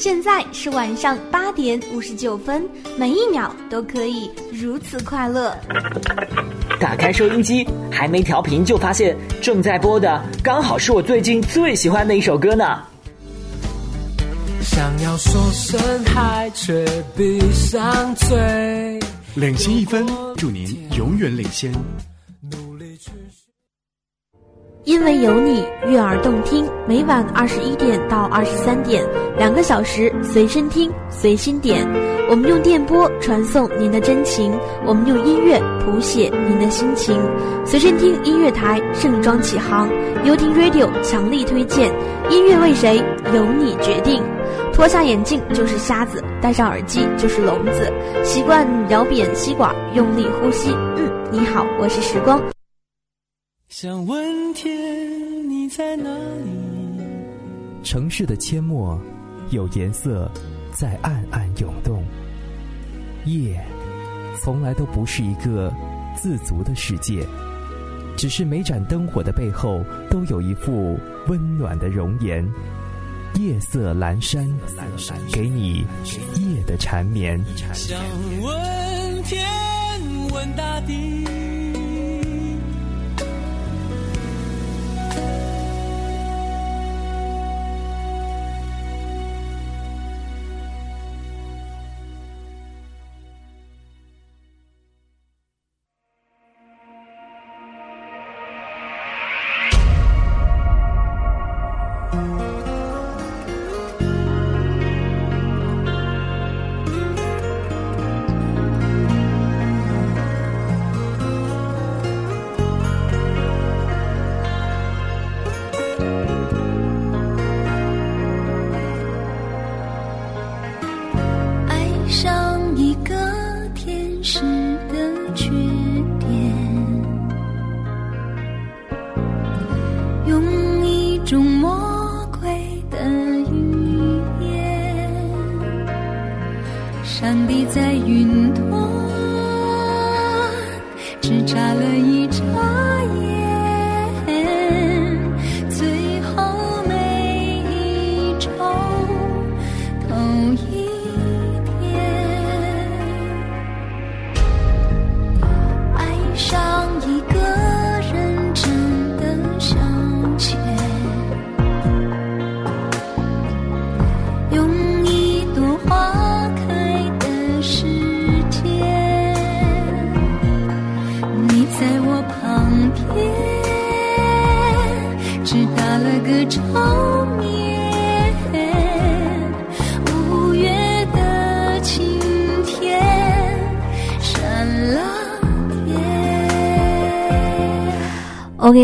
现在是晚上八点五十九分，每一秒都可以如此快乐。打开收音机，还没调频就发现正在播的刚好是我最近最喜欢的一首歌呢。想要说声嗨，却闭上嘴。领先一分，祝您永远领先。因为有你，悦耳动听，每晚二十一点到二十三点，两个小时随身听，随心点。我们用电波传送您的真情，我们用音乐谱写您的心情。随身听音乐台盛装启航，优听 Radio 强力推荐。音乐为谁？由你决定。脱下眼镜就是瞎子，戴上耳机就是聋子。习惯咬扁吸管，用力呼吸。嗯，你好，我是时光。想问天，你在哪里？城市的阡陌，有颜色在暗暗涌动。夜，从来都不是一个自足的世界，只是每盏灯火的背后，都有一副温暖的容颜。夜色阑珊，给你夜的缠绵。想问天，问大地。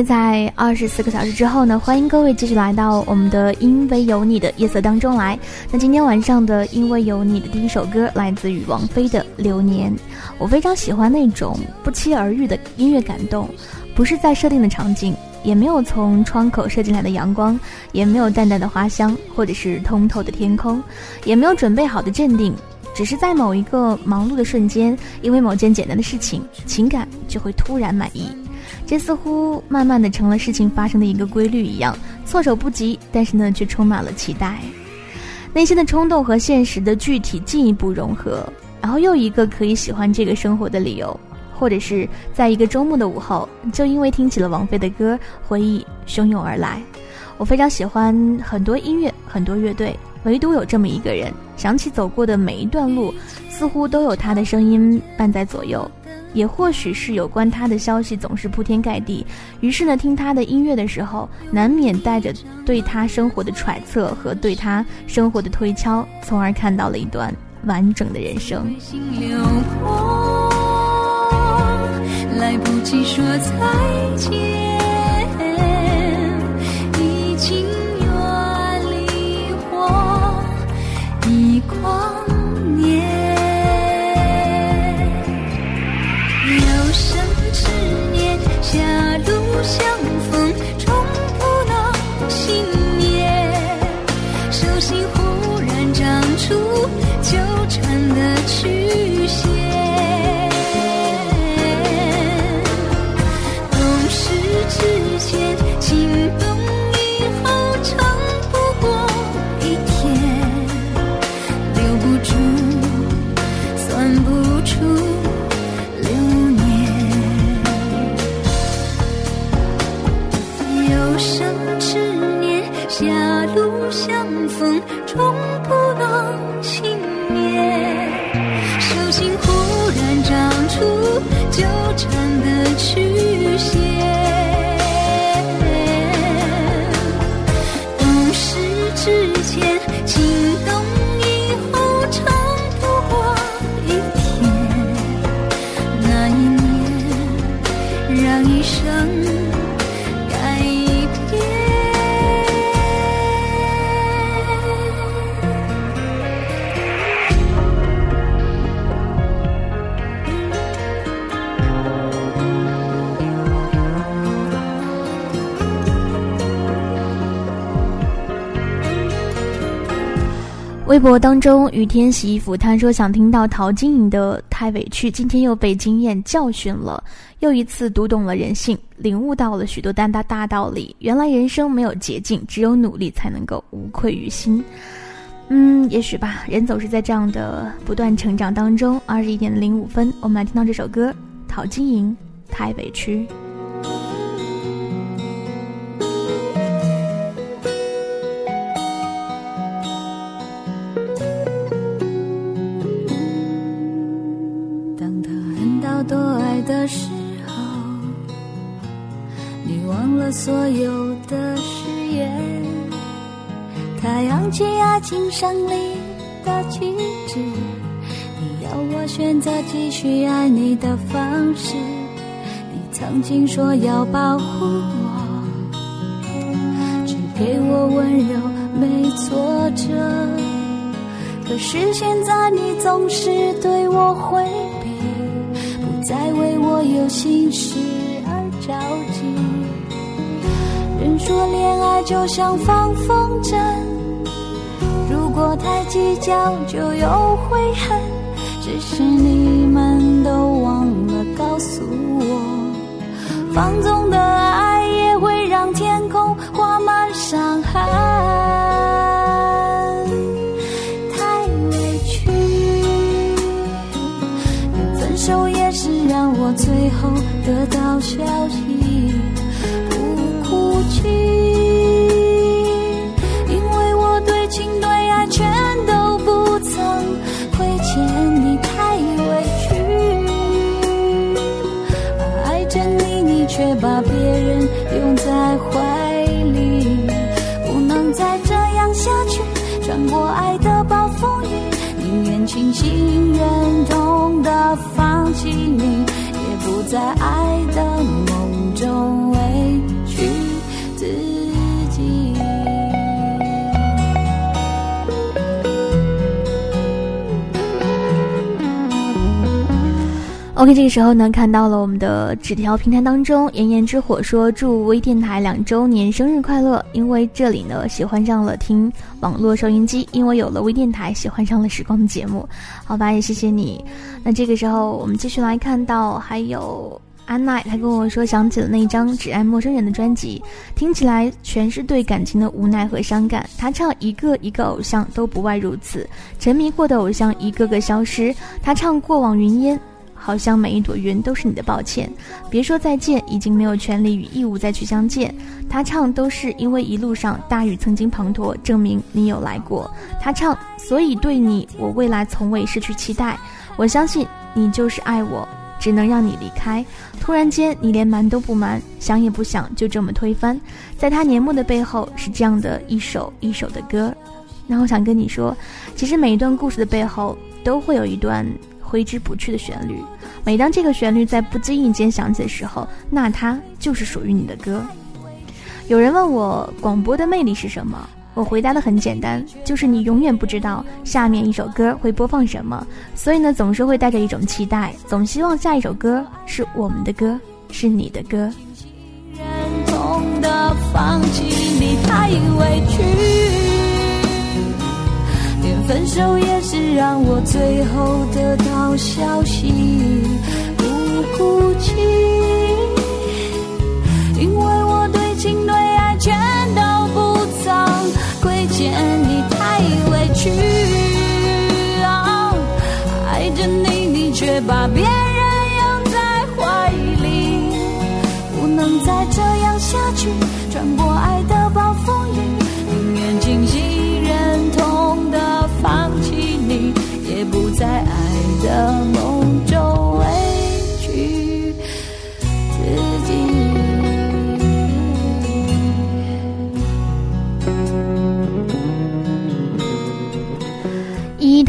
在二十四个小时之后呢，欢迎各位继续来到我们的《因为有你》的夜色当中来。那今天晚上的《因为有你》的第一首歌来自于王菲的《流年》，我非常喜欢那种不期而遇的音乐感动，不是在设定的场景，也没有从窗口射进来的阳光，也没有淡淡的花香，或者是通透的天空，也没有准备好的镇定，只是在某一个忙碌的瞬间，因为某件简单的事情，情感就会突然满意。这似乎慢慢的成了事情发生的一个规律一样，措手不及，但是呢，却充满了期待。内心的冲动和现实的具体进一步融合，然后又一个可以喜欢这个生活的理由，或者是在一个周末的午后，就因为听起了王菲的歌，回忆汹涌而来。我非常喜欢很多音乐，很多乐队，唯独有这么一个人，想起走过的每一段路，似乎都有他的声音伴在左右。也或许是有关他的消息总是铺天盖地，于是呢，听他的音乐的时候，难免带着对他生活的揣测和对他生活的推敲，从而看到了一段完整的人生。来不及说再见，that you 唱的曲。微博当中，雨天洗衣服，他说想听到陶晶莹的《太委屈》，今天又被经验教训了，又一次读懂了人性，领悟到了许多大大大道理。原来人生没有捷径，只有努力才能够无愧于心。嗯，也许吧，人总是在这样的不断成长当中。二十一点零五分，我们来听到这首歌，陶晶莹《太委屈》。阳系爱情胜利的旗帜，你要我选择继续爱你的方式。你曾经说要保护我，只给我温柔，没挫折。可是现在你总是对我回避，不再为我有心事而着急。人说恋爱就像放风筝，果太计较就有悔恨。只是你们都忘了告诉我，放纵的爱 OK，这个时候呢，看到了我们的纸条平台当中，炎炎之火说祝微电台两周年生日快乐。因为这里呢，喜欢上了听网络收音机，因为有了微电台，喜欢上了时光的节目。好吧，也谢谢你。那这个时候，我们继续来看到还有安奈，他跟我说想起了那张《只爱陌生人》的专辑，听起来全是对感情的无奈和伤感。他唱一个一个偶像都不外如此，沉迷过的偶像一个个消失。他唱过往云烟。好像每一朵云都是你的抱歉，别说再见，已经没有权利与义务再去相见。他唱都是因为一路上大雨曾经滂沱，证明你有来过。他唱，所以对你，我未来从未失去期待。我相信你就是爱我，只能让你离开。突然间，你连瞒都不瞒，想也不想就这么推翻。在他年末的背后，是这样的一首一首的歌。那我想跟你说，其实每一段故事的背后，都会有一段。挥之不去的旋律，每当这个旋律在不经意间响起的时候，那它就是属于你的歌。有人问我广播的魅力是什么，我回答的很简单，就是你永远不知道下面一首歌会播放什么，所以呢，总是会带着一种期待，总希望下一首歌是我们的歌，是你的歌。放弃你太委屈。分手也是让我最后得到消息，不哭泣，因为我对情对爱全都不曾亏欠你，太委屈。哦，爱着你，你却把别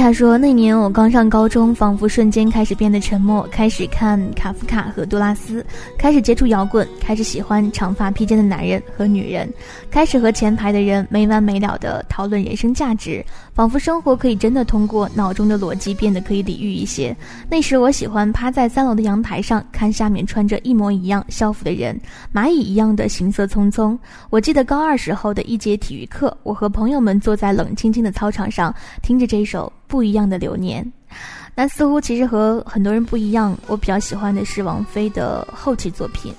他说：“那年我刚上高中，仿佛瞬间开始变得沉默，开始看卡夫卡和杜拉斯，开始接触摇滚，开始喜欢长发披肩的男人和女人，开始和前排的人没完没了的讨论人生价值，仿佛生活可以真的通过脑中的逻辑变得可以理喻一些。那时我喜欢趴在三楼的阳台上看下面穿着一模一样校服的人，蚂蚁一样的行色匆匆。我记得高二时候的一节体育课，我和朋友们坐在冷清清的操场上，听着这首。”不一样的流年，那似乎其实和很多人不一样。我比较喜欢的是王菲的后期作品，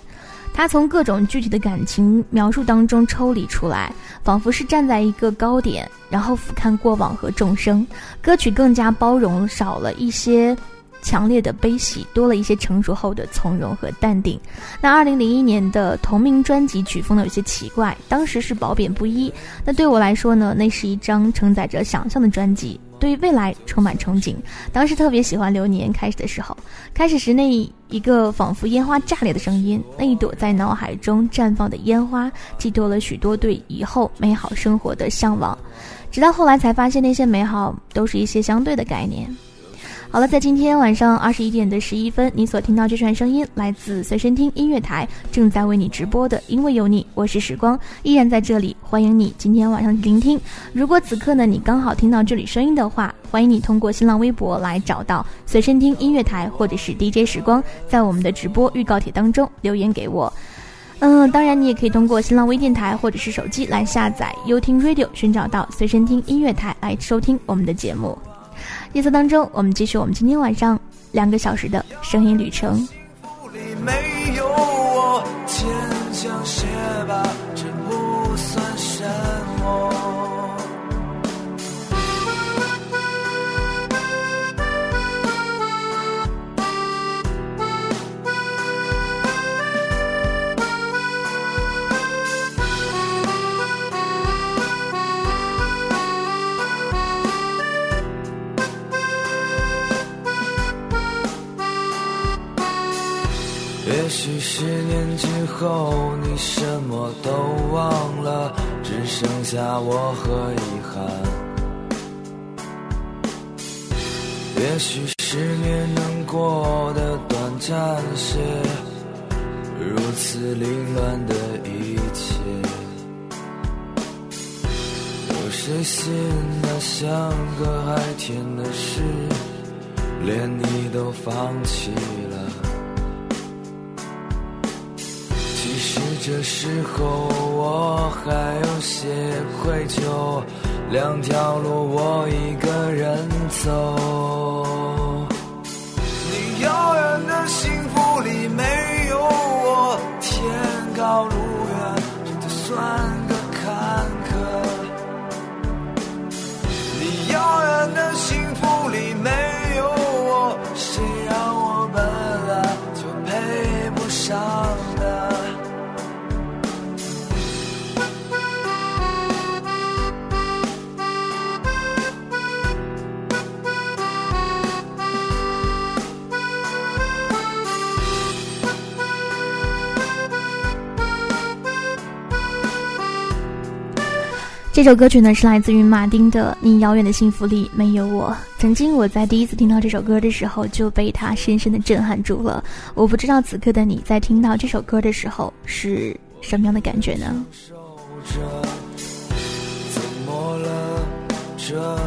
她从各种具体的感情描述当中抽离出来，仿佛是站在一个高点，然后俯瞰过往和众生。歌曲更加包容，少了一些。强烈的悲喜，多了一些成熟后的从容和淡定。那二零零一年的同名专辑曲风呢有些奇怪，当时是褒贬不一。那对我来说呢，那是一张承载着想象的专辑，对未来充满憧憬。当时特别喜欢《流年》开始的时候，开始时那一个仿佛烟花炸裂的声音，那一朵在脑海中绽放的烟花，寄托了许多对以后美好生活的向往。直到后来才发现，那些美好都是一些相对的概念。好了，在今天晚上二十一点的十一分，你所听到这串声音来自随身听音乐台，正在为你直播的。因为有你，我是时光，依然在这里，欢迎你今天晚上聆听。如果此刻呢，你刚好听到这里声音的话，欢迎你通过新浪微博来找到随身听音乐台，或者是 DJ 时光，在我们的直播预告帖当中留言给我。嗯，当然你也可以通过新浪微电台或者是手机来下载优听 Radio，寻找到随身听音乐台来收听我们的节目。夜色当中，我们继续我们今天晚上两个小时的声音旅程。这不算什么也许十年之后你什么都忘了，只剩下我和遗憾。也许十年能过得短暂些，如此凌乱的一切，有谁信那像个海天的事，连你都放弃是？这时候我还有些愧疚，两条路我一个人走。你遥远的幸福里没有我，天高路远，真的算这首歌曲呢是来自于马丁的《你遥远的幸福里没有我》。曾经我在第一次听到这首歌的时候就被它深深的震撼住了。我不知道此刻的你在听到这首歌的时候是什么样的感觉呢？怎么了？这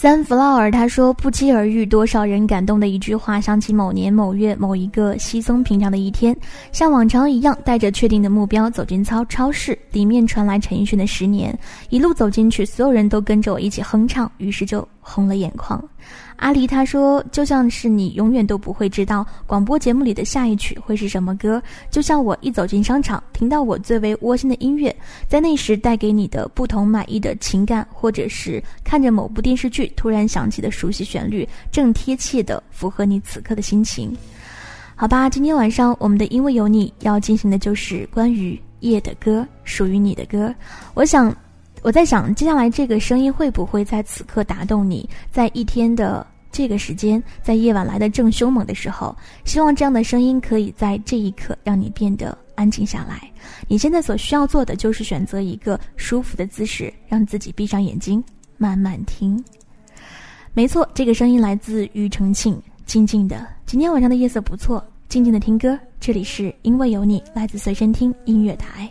三弗劳尔他说：“不期而遇，多少人感动的一句话，想起某年某月某一个稀松平常的一天，像往常一样，带着确定的目标走进超超市。”里面传来陈奕迅的《十年》，一路走进去，所有人都跟着我一起哼唱，于是就红了眼眶。阿离他说，就像是你永远都不会知道广播节目里的下一曲会是什么歌，就像我一走进商场，听到我最为窝心的音乐，在那时带给你的不同满意的情感，或者是看着某部电视剧突然响起的熟悉旋律，正贴切的符合你此刻的心情。好吧，今天晚上我们的因为有你要进行的就是关于夜的歌，属于你的歌。我想。我在想，接下来这个声音会不会在此刻打动你？在一天的这个时间，在夜晚来的正凶猛的时候，希望这样的声音可以在这一刻让你变得安静下来。你现在所需要做的就是选择一个舒服的姿势，让自己闭上眼睛，慢慢听。没错，这个声音来自庾澄庆，静静的。今天晚上的夜色不错，静静的听歌。这里是因为有你，来自随身听音乐台。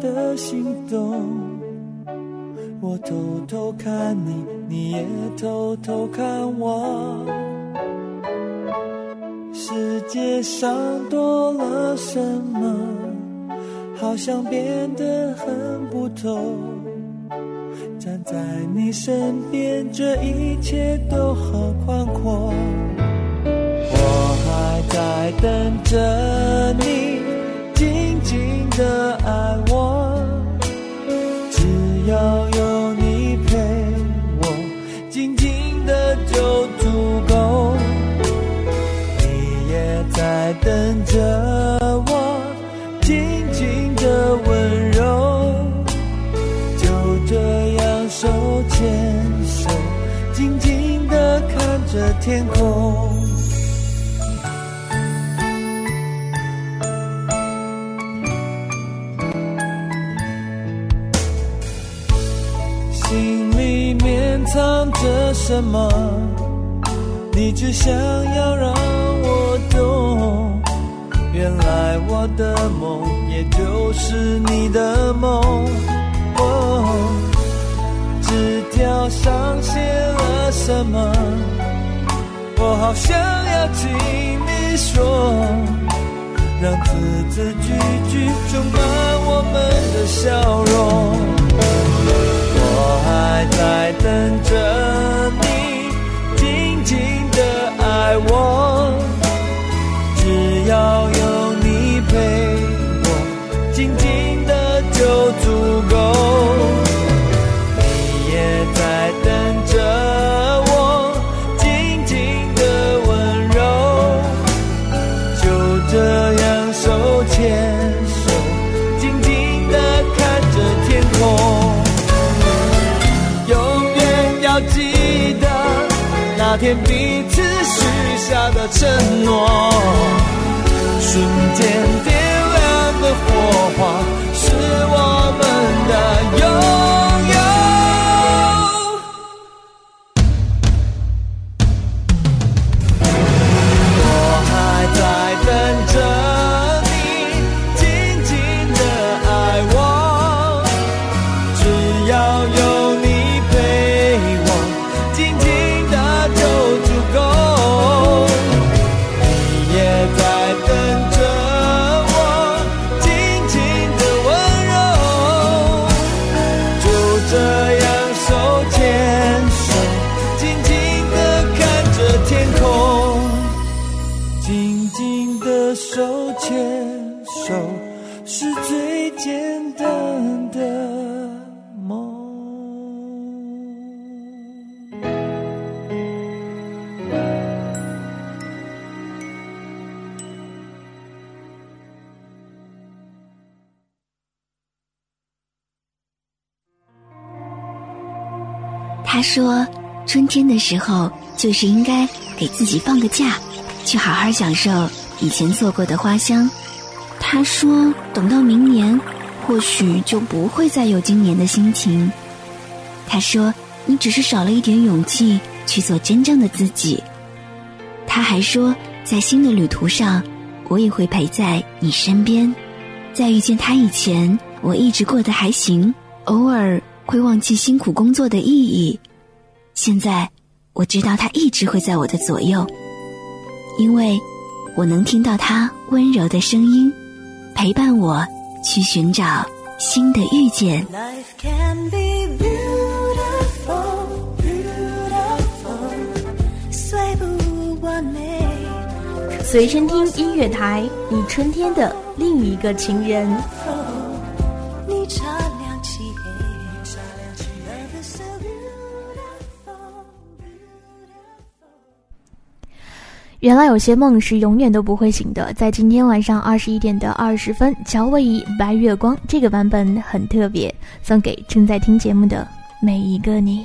的心动。我偷偷看你，你也偷偷看我。世界上多了什么？好像变得很不同。站在你身边，这一切都好宽阔。我还在等着你，静静的爱我。只要有你陪我，静静的就足够。你也在等着我，静静的温柔。就这样手牵手，静静的看着天空。什么？你只想要让我懂。原来我的梦也就是你的梦。哦，纸条上写了什么？我好想要听你说，让字字句句充满我们的笑容。我还在等着你，静静的爱我。他的承诺，瞬间天的时候就是应该给自己放个假，去好好享受以前错过的花香。他说，等到明年，或许就不会再有今年的心情。他说，你只是少了一点勇气去做真正的自己。他还说，在新的旅途上，我也会陪在你身边。在遇见他以前，我一直过得还行，偶尔会忘记辛苦工作的意义。现在我知道他一直会在我的左右，因为我能听到他温柔的声音，陪伴我去寻找新的遇见。Life can be beautiful, beautiful，虽不完美。随身听音乐台，你春天的另一个情人。原来有些梦是永远都不会醒的。在今天晚上二十一点的二十分，乔伟仪《白月光》这个版本很特别，送给正在听节目的每一个你。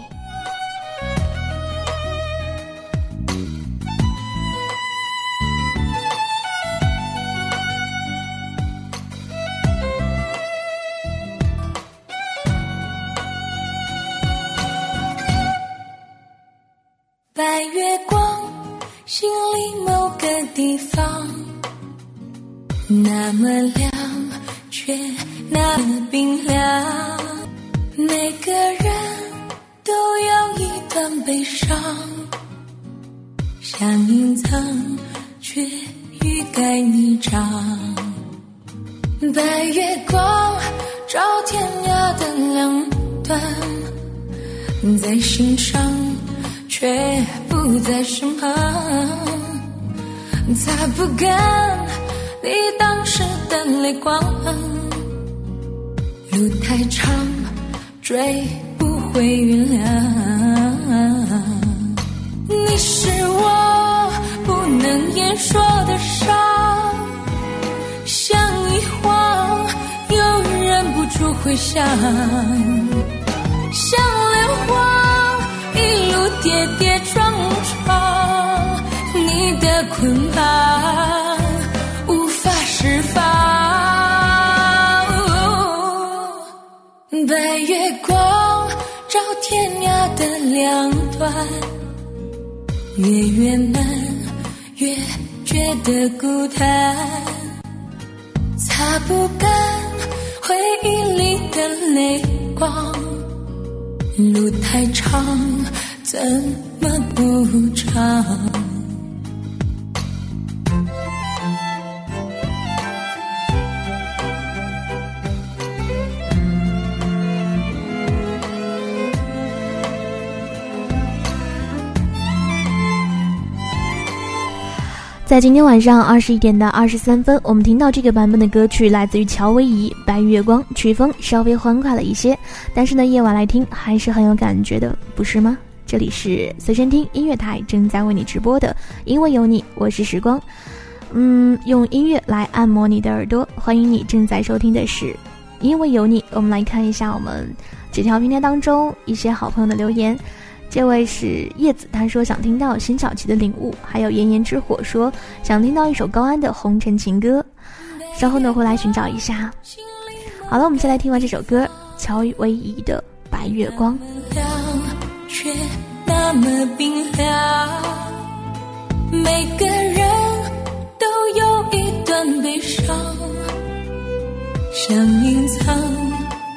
地方，那么亮，却那么冰凉。每个人都有一段悲伤，想隐藏，却欲盖弥彰。白月光照天涯的两端。在心上，却不在身旁，擦不干你当时的泪光。路太长，追不回原谅。你是我不能言说的伤，像一晃，又忍不住回想。像莲花，一路跌跌撞撞，你的捆绑无法释放。白月光照天涯的两端，越圆满越觉得孤单，擦不干回忆里的泪光。路太长，怎么不长？在今天晚上二十一点的二十三分，我们听到这个版本的歌曲来自于乔威夷《白月光》，曲风稍微欢快了一些，但是呢，夜晚来听还是很有感觉的，不是吗？这里是随身听音乐台正在为你直播的，因为有你，我是时光。嗯，用音乐来按摩你的耳朵，欢迎你正在收听的是，因为有你。我们来看一下我们这条平台当中一些好朋友的留言。这位是叶子，他说想听到辛晓琪的领悟，还有炎炎之火说想听到一首高安的红尘情歌。稍后呢会来寻找一下。好了，我们先来听完这首歌，乔威夷的《白月光》。却那么冰凉，每个人都有一段悲伤，想隐藏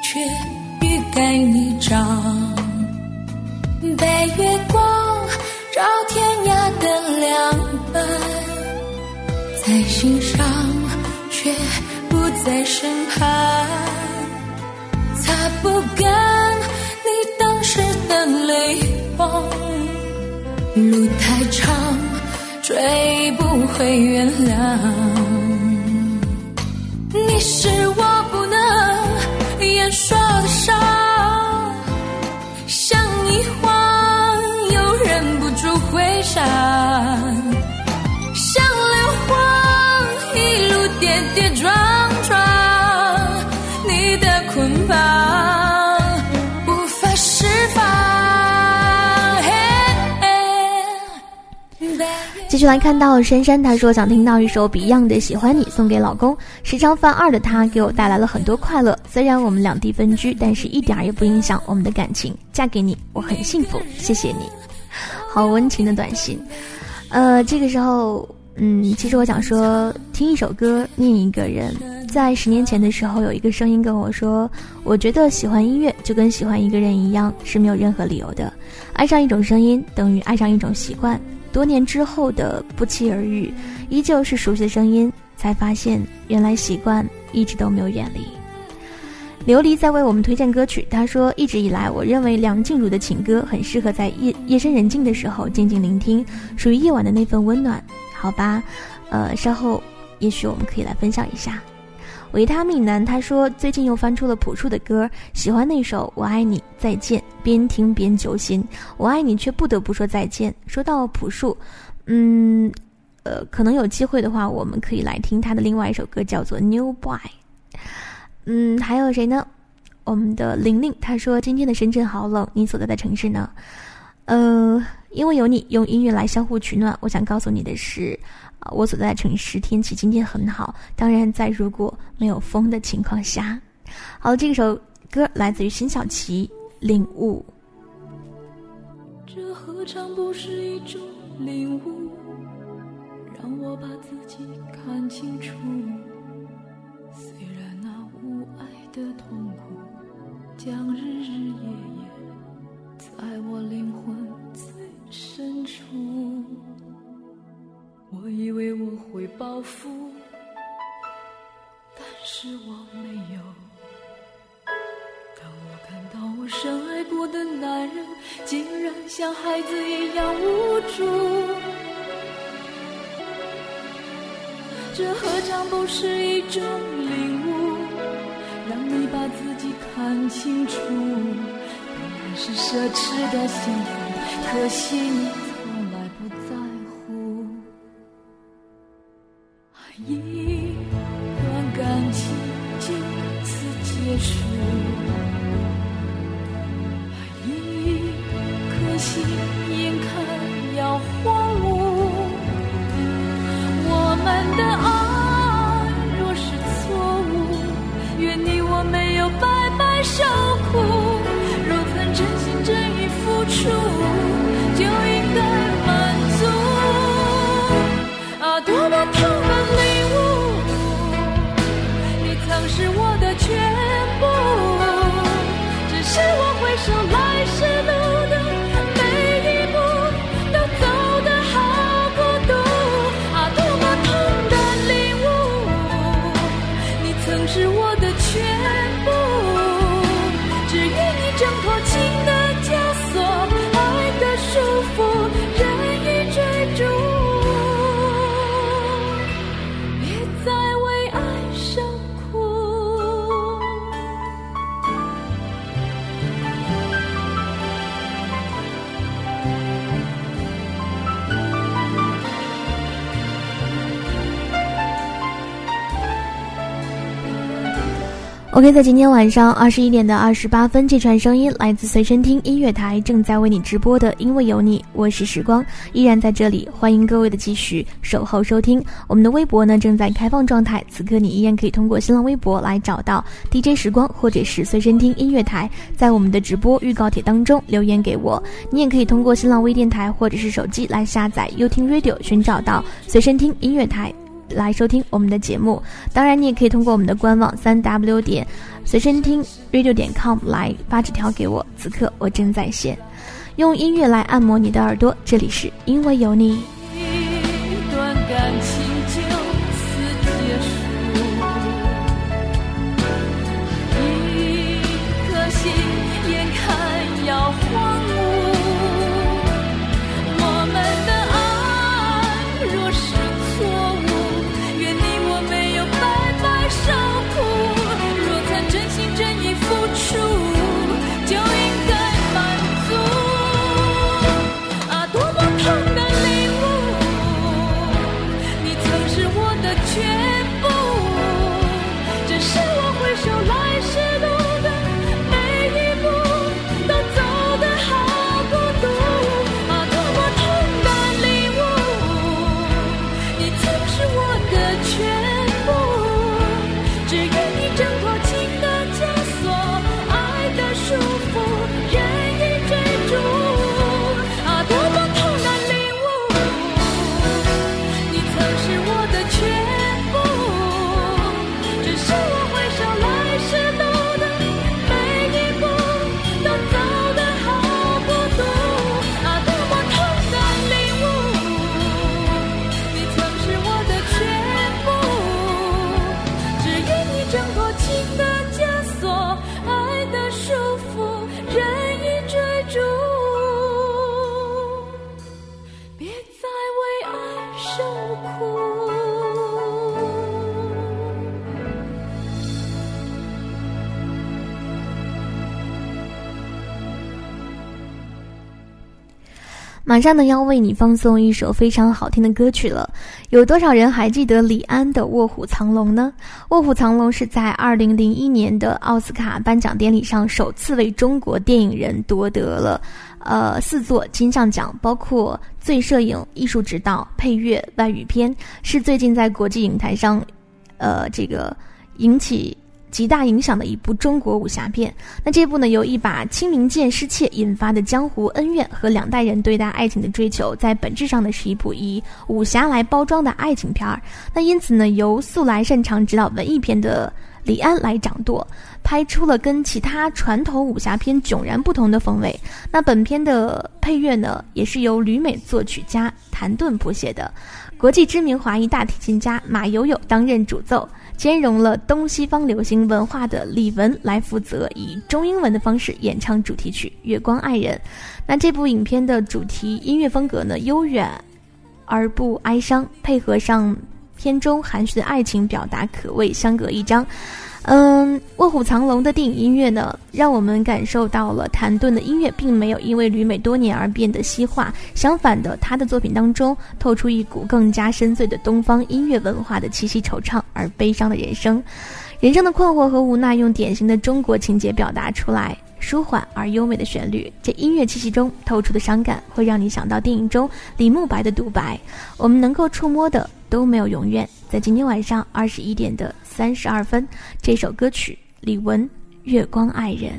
却欲盖弥彰。白月光照天涯的两半，在心上却不在身旁，擦不干你当时的泪光。路太长，追不回原谅。你是我继续来看到珊珊，她说想听到一首 Beyond 的《喜欢你》，送给老公。时常犯二的他给我带来了很多快乐，虽然我们两地分居，但是一点也不影响我们的感情。嫁给你，我很幸福，谢谢你。好温情的短信。呃，这个时候，嗯，其实我想说，听一首歌，念一个人。在十年前的时候，有一个声音跟我说：“我觉得喜欢音乐就跟喜欢一个人一样，是没有任何理由的。爱上一种声音，等于爱上一种习惯。多年之后的不期而遇，依旧是熟悉的声音，才发现原来习惯一直都没有远离。”琉璃在为我们推荐歌曲，他说：“一直以来，我认为梁静茹的情歌很适合在夜夜深人静的时候静静聆听，属于夜晚的那份温暖。”好吧，呃，稍后也许我们可以来分享一下。维他命男他说最近又翻出了朴树的歌，喜欢那首《我爱你再见》，边听边揪心。我爱你却不得不说再见。说到朴树，嗯，呃，可能有机会的话，我们可以来听他的另外一首歌，叫做《New Boy》。嗯，还有谁呢？我们的玲玲她说今天的深圳好冷，你所在的城市呢？呃，因为有你，用音乐来相互取暖。我想告诉你的是。啊，我所在的城市天气今天很好，当然在如果没有风的情况下。好，这首歌来自于辛晓琪，《领悟》。这何尝不是一种领悟？让我把自己看清楚。虽然那无爱的痛苦，将日日夜夜在我灵魂最深。我以为我会报复，但是我没有。当我看到我深爱过的男人，竟然像孩子一样无助，这何尝不是一种领悟？让你把自己看清楚，本来是奢侈的幸福，可惜你。一段感情就此结束，一颗心眼看要荒芜。我们的爱 OK，在今天晚上二十一点的二十八分，这串声音来自随身听音乐台，正在为你直播的。因为有你，我是时光，依然在这里，欢迎各位的继续守候收听。我们的微博呢正在开放状态，此刻你依然可以通过新浪微博来找到 DJ 时光或者是随身听音乐台，在我们的直播预告帖当中留言给我。你也可以通过新浪微电台或者是手机来下载 y o u t Radio，寻找到随身听音乐台。来收听我们的节目，当然你也可以通过我们的官网三 w 点随身听 radio 点 com 来发纸条给我。此刻我正在线，用音乐来按摩你的耳朵。这里是因为有你。马上呢要为你放送一首非常好听的歌曲了。有多少人还记得李安的《卧虎藏龙》呢？《卧虎藏龙》是在二零零一年的奥斯卡颁奖典礼上首次为中国电影人夺得了，呃四座金像奖，包括最摄影、艺术指导、配乐、外语片，是最近在国际影坛上，呃这个引起。极大影响的一部中国武侠片。那这部呢，由一把清明剑失窃引发的江湖恩怨和两代人对待爱情的追求，在本质上呢，是一部以武侠来包装的爱情片儿。那因此呢，由素来擅长指导文艺片的李安来掌舵，拍出了跟其他传统武侠片迥然不同的风味。那本片的配乐呢，也是由旅美作曲家谭盾谱写的，国际知名华裔大提琴家马友友担任主奏。兼容了东西方流行文化的李玟来负责以中英文的方式演唱主题曲《月光爱人》。那这部影片的主题音乐风格呢，悠远而不哀伤，配合上片中含蓄的爱情表达，可谓相隔一章。嗯，《卧虎藏龙》的电影音乐呢，让我们感受到了谭盾的音乐并没有因为旅美多年而变得西化，相反的，他的作品当中透出一股更加深邃的东方音乐文化的气息，惆怅而悲伤的人生，人生的困惑和无奈，用典型的中国情节表达出来，舒缓而优美的旋律，这音乐气息中透出的伤感，会让你想到电影中李慕白的独白：“我们能够触摸的都没有永远。”在今天晚上二十一点的。三十二分，这首歌曲李玟《月光爱人》。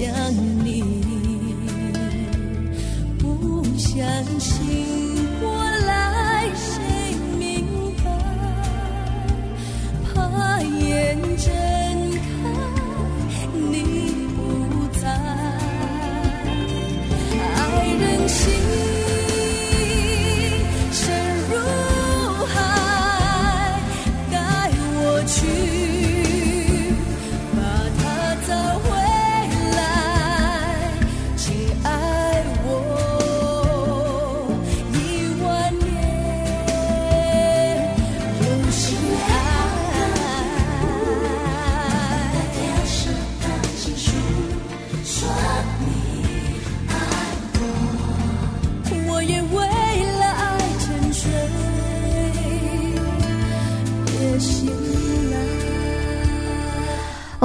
想你不相信。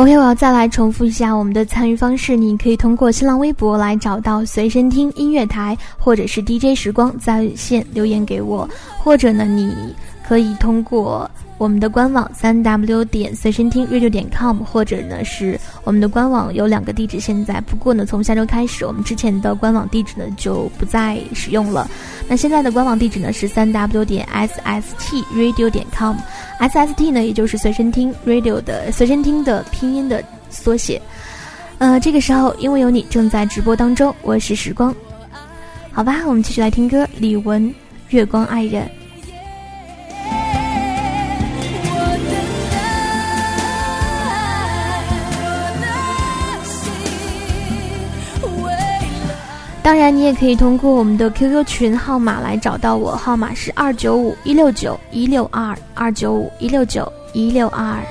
OK，我要再来重复一下我们的参与方式。你可以通过新浪微博来找到随身听音乐台，或者是 DJ 时光在线留言给我，或者呢，你可以通过。我们的官网三 w 点随身听 radio 点 com，或者呢是我们的官网有两个地址，现在不过呢从下周开始，我们之前的官网地址呢就不再使用了。那现在的官网地址呢是三 w 点 s s t radio 点 com，s s t 呢也就是随身听 radio 的随身听的拼音的缩写。呃，这个时候因为有你正在直播当中，我是时光，好吧，我们继续来听歌，李玟《月光爱人》。当然，你也可以通过我们的 QQ 群号码来找到我，号码是二九五一六九一六二二九五一六九一六二。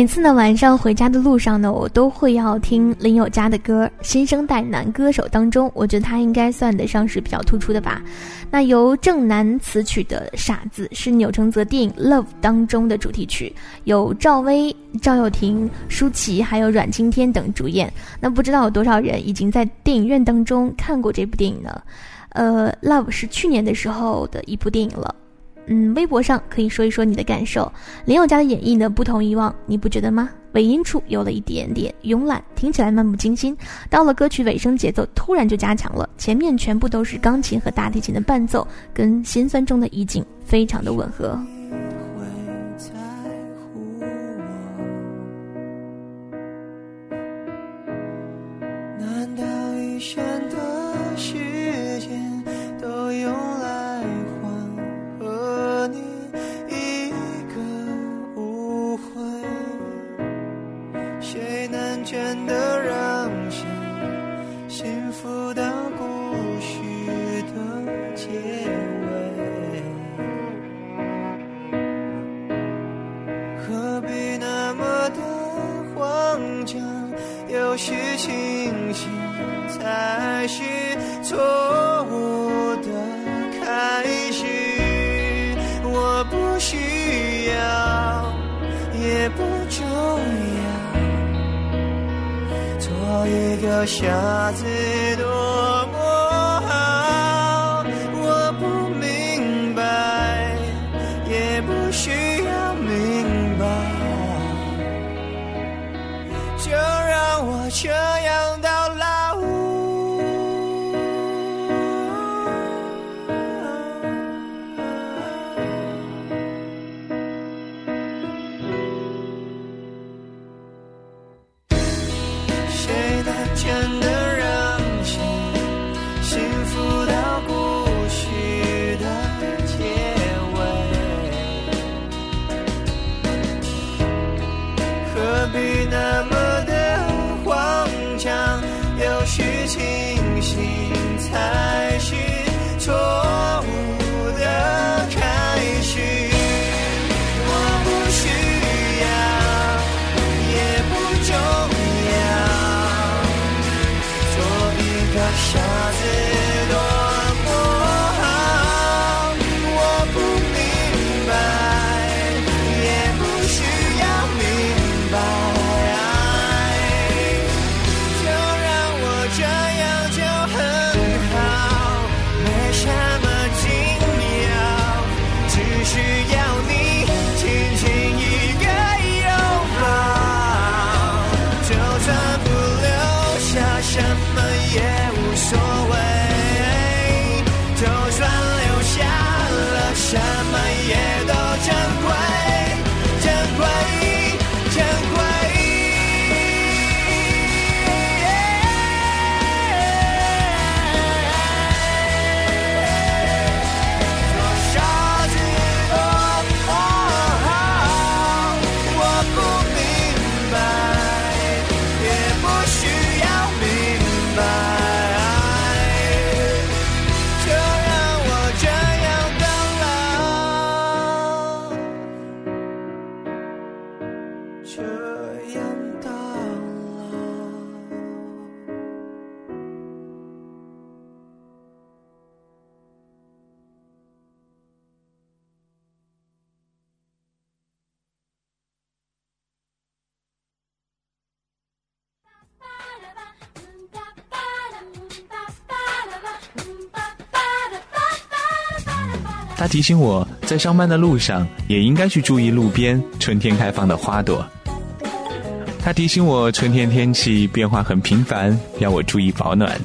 每次呢晚上回家的路上呢，我都会要听林宥嘉的歌。新生代男歌手当中，我觉得他应该算得上是比较突出的吧。那由郑楠词曲的《傻子》是钮承泽电影《Love》当中的主题曲，有赵薇、赵又廷、舒淇还有阮经天等主演。那不知道有多少人已经在电影院当中看过这部电影呢？呃，《Love》是去年的时候的一部电影了。嗯，微博上可以说一说你的感受。林宥嘉的演绎呢，不同以往，你不觉得吗？尾音处有了一点点慵懒，听起来漫不经心。到了歌曲尾声，节奏突然就加强了，前面全部都是钢琴和大提琴的伴奏，跟心酸中的意境非常的吻合。是清醒，才是错误的开始。我不需要，也不重要，做一个傻子多。什么也无所谓，提醒我在上班的路上也应该去注意路边春天开放的花朵。他提醒我春天天气变化很频繁，要我注意保暖。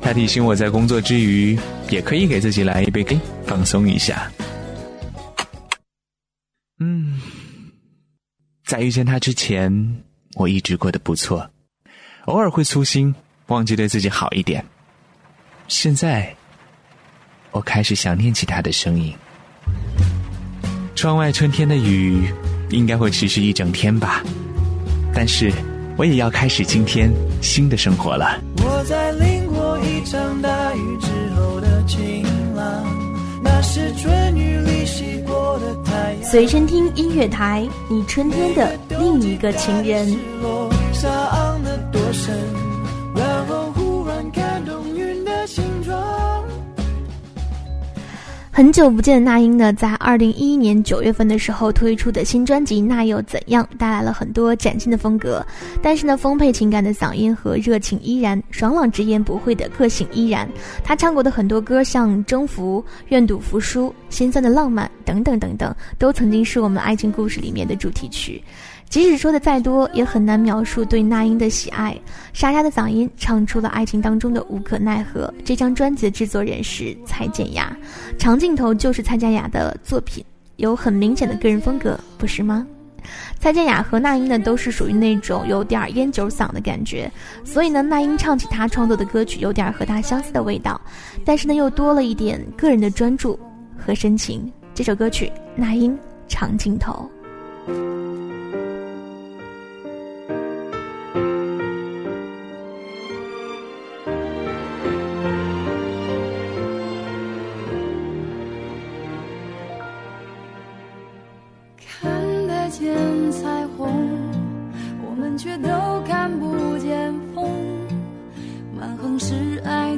他提醒我在工作之余也可以给自己来一杯咖啡放松一下。嗯，在遇见他之前，我一直过得不错，偶尔会粗心，忘记对自己好一点。现在。我开始想念起他的声音。窗外春天的雨应该会持续一整天吧，但是我也要开始今天新的生活了。我在淋过一场大雨之后的晴朗，那是春雨里洗过的太随身听音乐台，你春天的另一个情人。很久不见的那英呢，在二零一一年九月份的时候推出的新专辑《那又怎样》带来了很多崭新的风格，但是呢，丰沛情感的嗓音和热情依然，爽朗直言不讳的个性依然。他唱过的很多歌，像《征服》《愿赌服输》《心酸的浪漫》等等等等，都曾经是我们爱情故事里面的主题曲。即使说的再多，也很难描述对那英的喜爱。沙哑的嗓音唱出了爱情当中的无可奈何。这张专辑的制作人是蔡健雅，长镜头就是蔡健雅的作品，有很明显的个人风格，不是吗？蔡健雅和那英呢，都是属于那种有点烟酒嗓的感觉，所以呢，那英唱起她创作的歌曲，有点和她相似的味道，但是呢，又多了一点个人的专注和深情。这首歌曲，那英《长镜头》。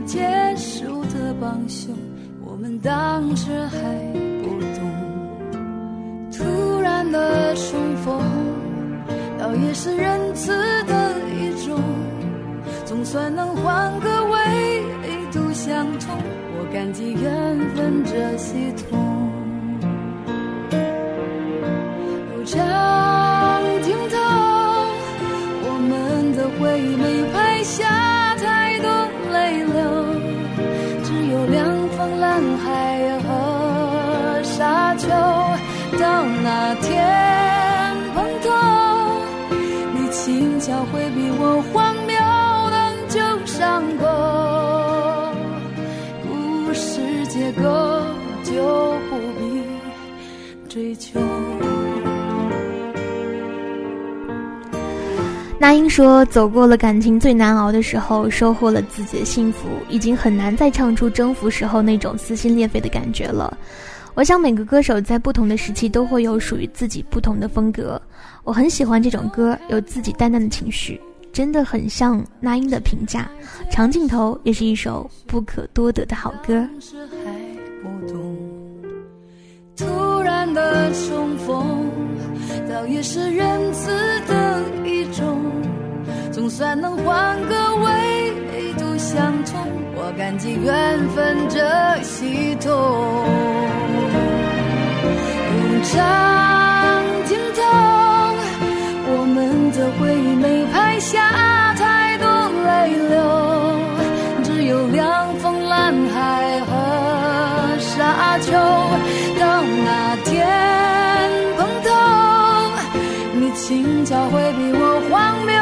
结束的帮凶，我们当时还不懂。突然的重逢，倒也是仁慈的一种，总算能换个维度相通。我感激缘分这系统。长说：“走过了感情最难熬的时候，收获了自己的幸福，已经很难再唱出征服时候那种撕心裂肺的感觉了。我想每个歌手在不同的时期都会有属于自己不同的风格。我很喜欢这种歌，有自己淡淡的情绪，真的很像那英的评价。长镜头也是一首不可多得的好歌。突然的重逢，倒也是仁慈的一种，总算能换个纬度相通。我感激缘分这系统，用长镜头，我们的回忆没拍下太多泪流，只有凉风蓝海和沙丘。到那天碰头，你轻巧回避我荒谬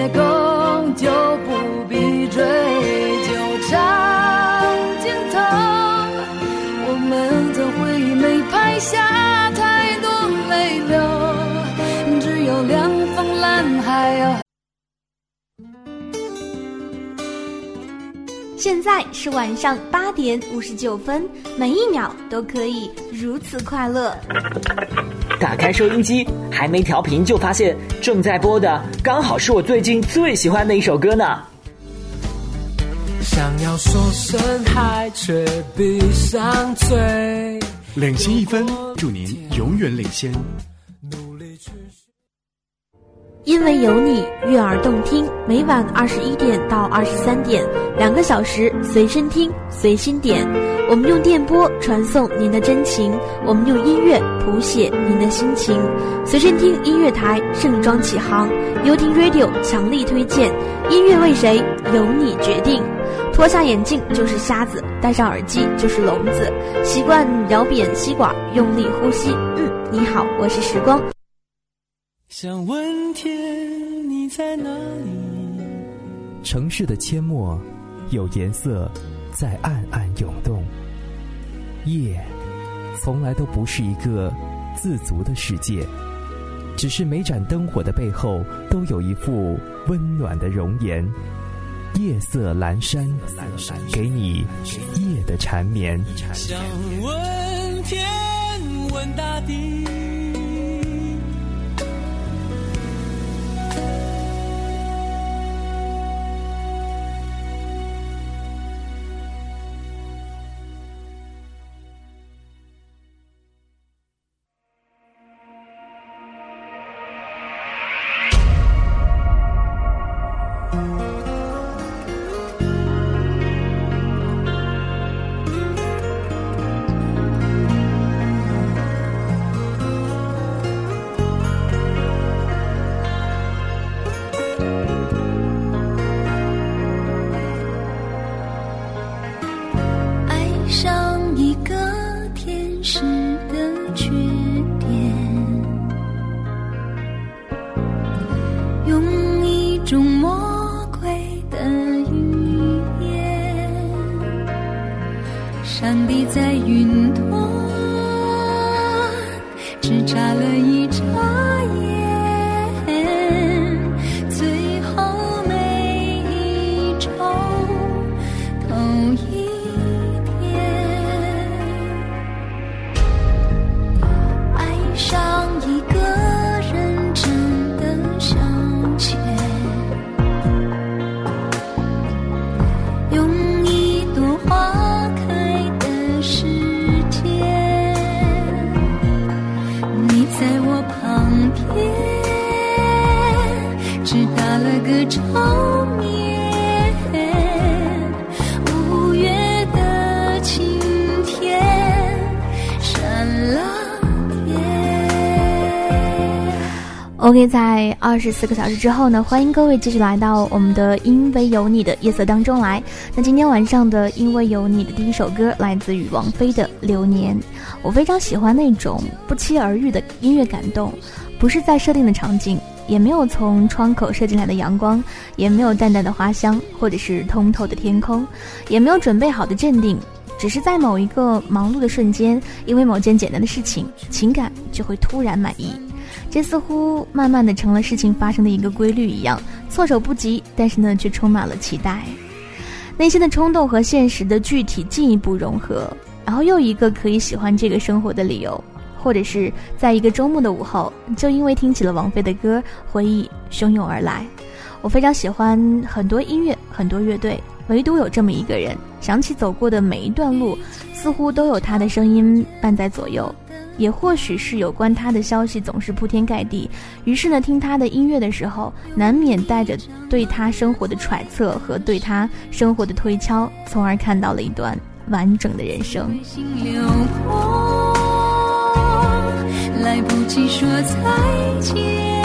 结构现在是晚上八点五十九分，每一秒都可以如此快乐。打开收音机，还没调频就发现正在播的刚好是我最近最喜欢的一首歌呢。想要说声嗨，却闭上嘴。领先一分，祝您永远领先。因为有你，悦耳动听，每晚二十一点到二十三点，两个小时随身听，随心点。我们用电波传送您的真情，我们用音乐谱写您的心情。随身听音乐台盛装启航，优听 Radio 强力推荐。音乐为谁，由你决定。脱下眼镜就是瞎子，戴上耳机就是聋子。习惯咬扁吸管，用力呼吸。嗯，你好，我是时光。想问天，你在哪里？城市的阡陌，有颜色在暗暗涌动。夜，从来都不是一个自足的世界，只是每盏灯火的背后，都有一副温暖的容颜。夜色阑珊，给你夜的缠绵。想问天，问大地。在二十四个小时之后呢，欢迎各位继续来到我们的《因为有你》的夜色当中来。那今天晚上的《因为有你》的第一首歌来自于王菲的《流年》，我非常喜欢那种不期而遇的音乐感动，不是在设定的场景，也没有从窗口射进来的阳光，也没有淡淡的花香，或者是通透的天空，也没有准备好的镇定。只是在某一个忙碌的瞬间，因为某件简单的事情，情感就会突然满意。这似乎慢慢的成了事情发生的一个规律一样，措手不及，但是呢，却充满了期待。内心的冲动和现实的具体进一步融合，然后又一个可以喜欢这个生活的理由，或者是在一个周末的午后，就因为听起了王菲的歌，回忆汹涌而来。我非常喜欢很多音乐，很多乐队，唯独有这么一个人，想起走过的每一段路，似乎都有他的声音伴在左右。也或许是有关他的消息总是铺天盖地，于是呢，听他的音乐的时候，难免带着对他生活的揣测和对他生活的推敲，从而看到了一段完整的人生。来不及说再见，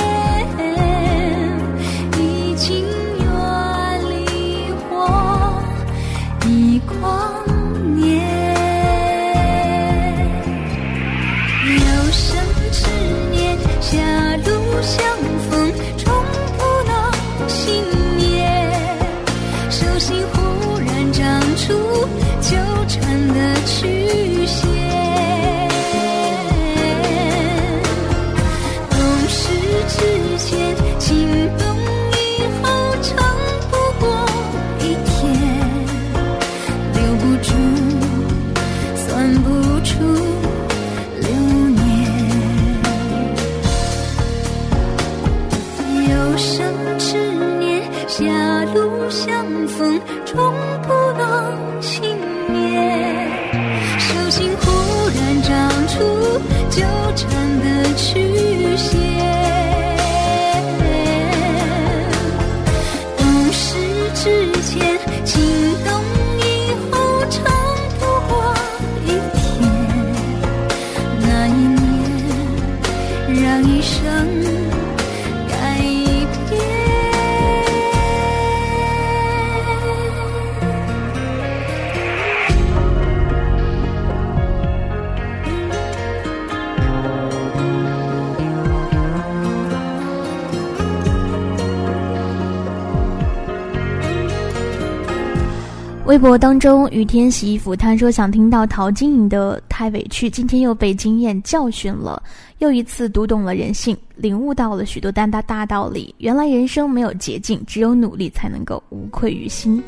微博当中，雨天洗衣服，他说想听到陶晶莹的《太委屈》，今天又被经验教训了，又一次读懂了人性，领悟到了许多大大大道理。原来人生没有捷径，只有努力才能够无愧于心。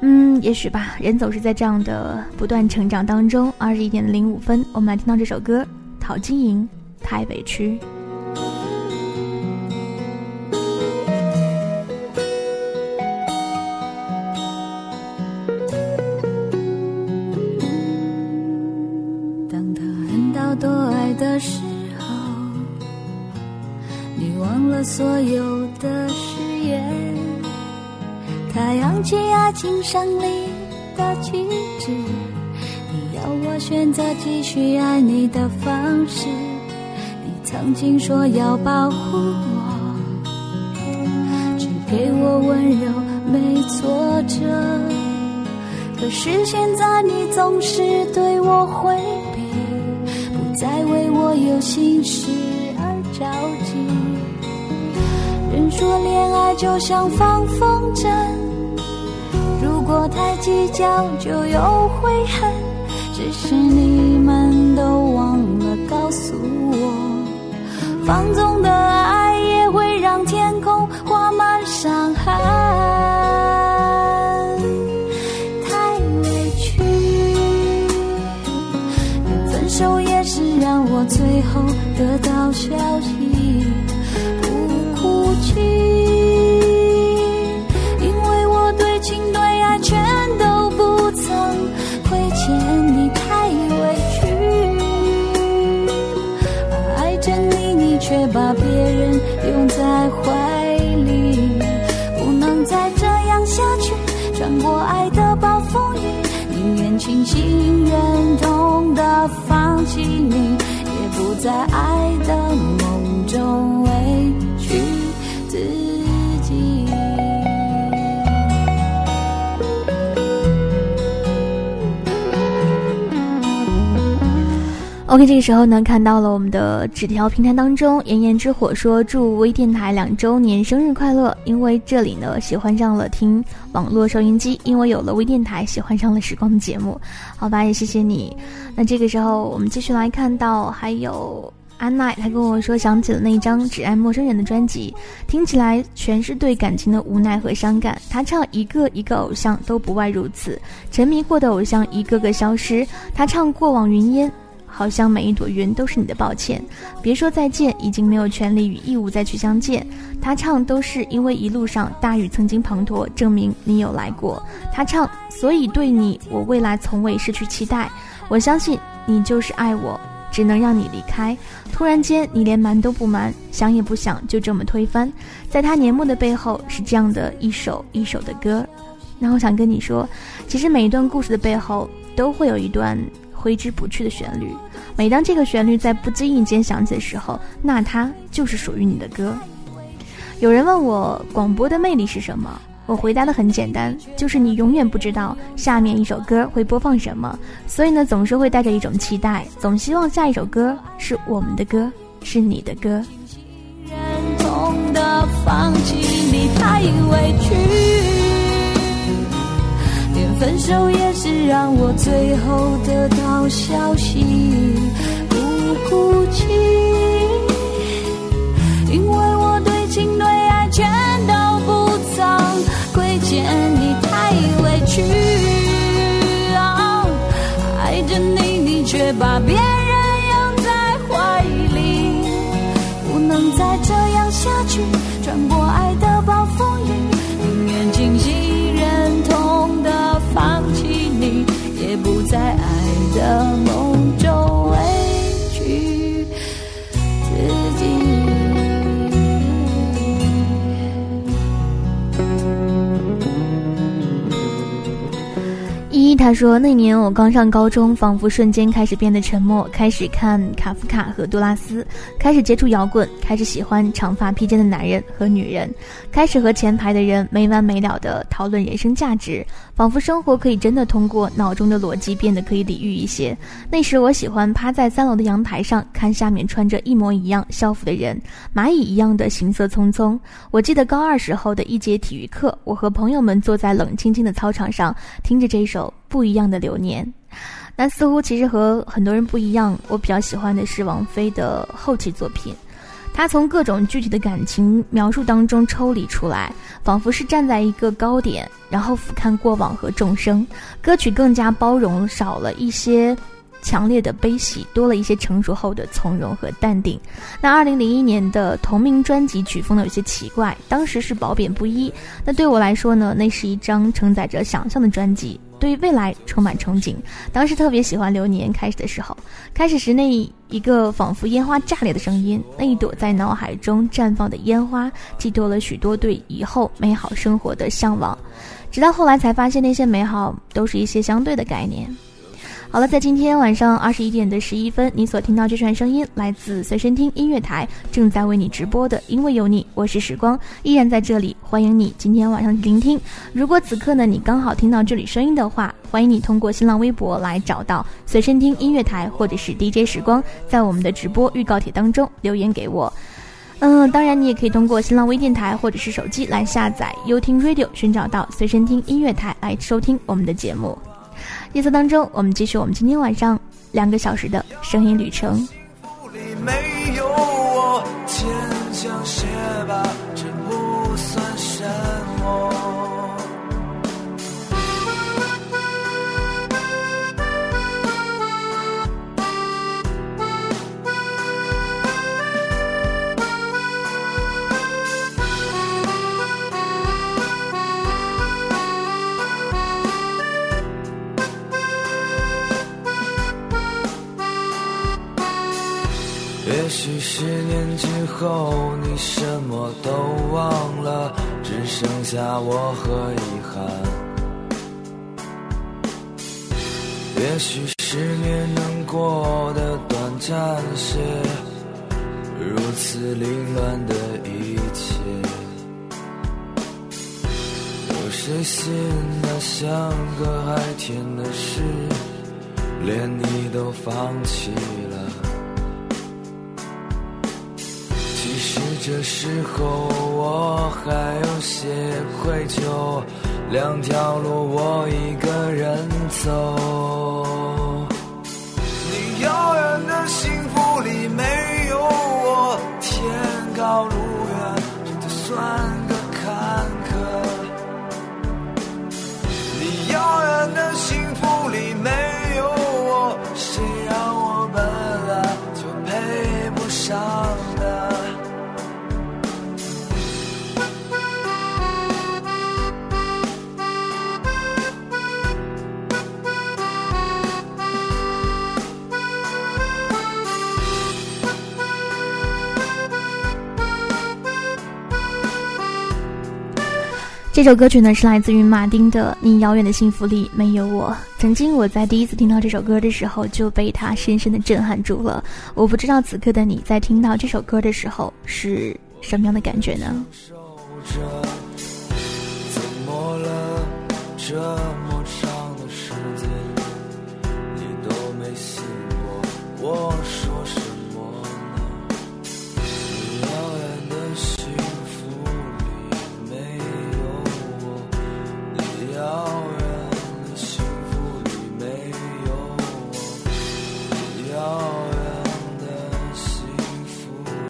嗯，也许吧，人总是在这样的不断成长当中。二十一点零五分，我们来听到这首歌，陶晶莹《太委屈》。阳起爱情胜利的旗帜，你要我选择继续爱你的方式。你曾经说要保护我，只给我温柔没挫折。可是现在你总是对我回避。不再为我有心事而着急。人说恋爱就像放风筝，果太计较就有悔恨。只是你们都忘了告诉我，放纵的爱也会让天空画满伤痕。太委屈，分手也是让我最后得到消息，OK，这个时候呢，看到了我们的纸条平台当中，炎炎之火说祝微电台两周年生日快乐。因为这里呢，喜欢上了听网络收音机，因为有了微电台，喜欢上了时光的节目。好吧，也谢谢你。那这个时候，我们继续来看到还有安奈，他跟我说想起了那一张《只爱陌生人》的专辑，听起来全是对感情的无奈和伤感。他唱一个一个偶像都不外如此，沉迷过的偶像一个个消失。他唱过往云烟。好像每一朵云都是你的抱歉，别说再见，已经没有权利与义务再去相见。他唱都是因为一路上大雨曾经滂沱，证明你有来过。他唱，所以对你，我未来从未失去期待。我相信你就是爱我，只能让你离开。突然间，你连瞒都不瞒，想也不想就这么推翻。在他年末的背后，是这样的一首一首的歌。那我想跟你说，其实每一段故事的背后，都会有一段。挥之不去的旋律，每当这个旋律在不经意间响起的时候，那它就是属于你的歌。有人问我广播的魅力是什么，我回答的很简单，就是你永远不知道下面一首歌会播放什么，所以呢，总是会带着一种期待，总希望下一首歌是我们的歌，是你的歌。分手也是让我最后得到消息，不哭泣，因为我对情对爱全都不曾亏欠你，太委屈。爱着你，你却把别他说，那年我刚上高中，仿佛瞬间开始变得沉默，开始看卡夫卡和杜拉斯，开始接触摇滚，开始喜欢长发披肩的男人和女人，开始和前排的人没完没了的讨论人生价值。仿佛生活可以真的通过脑中的逻辑变得可以理喻一些。那时我喜欢趴在三楼的阳台上看下面穿着一模一样校服的人，蚂蚁一样的行色匆匆。我记得高二时候的一节体育课，我和朋友们坐在冷清清的操场上，听着这首不一样的流年。那似乎其实和很多人不一样，我比较喜欢的是王菲的后期作品。他从各种具体的感情描述当中抽离出来，仿佛是站在一个高点，然后俯瞰过往和众生。歌曲更加包容，少了一些强烈的悲喜，多了一些成熟后的从容和淡定。那二零零一年的同名专辑曲风呢有些奇怪，当时是褒贬不一。那对我来说呢，那是一张承载着想象的专辑。对未来充满憧憬，当时特别喜欢《流年》开始的时候，开始时那一个仿佛烟花炸裂的声音，那一朵在脑海中绽放的烟花，寄托了许多对以后美好生活的向往，直到后来才发现那些美好都是一些相对的概念。好了，在今天晚上二十一点的十一分，你所听到这串声音来自随身听音乐台，正在为你直播的。因为有你，我是时光，依然在这里，欢迎你今天晚上聆听。如果此刻呢，你刚好听到这里声音的话，欢迎你通过新浪微博来找到随身听音乐台，或者是 DJ 时光，在我们的直播预告帖当中留言给我。嗯，当然你也可以通过新浪微电台或者是手机来下载优听 Radio，寻找到随身听音乐台来收听我们的节目。夜色当中，我们继续我们今天晚上两个小时的声音旅程。坚强些吧，这不算什么。也许十年之后，你什么都忘了，只剩下我和遗憾。也许十年能过得短暂些，如此凌乱的一切，有谁信那像个海天的事，连你都放弃是？这时候我还有些愧疚，两条路我一个人走。你遥远的幸福里没有我，天高路远，真的算这首歌曲呢是来自于马丁的《你遥远的幸福里没有我》。曾经我在第一次听到这首歌的时候就被它深深的震撼住了。我不知道此刻的你在听到这首歌的时候是什么样的感觉呢？怎么了？这，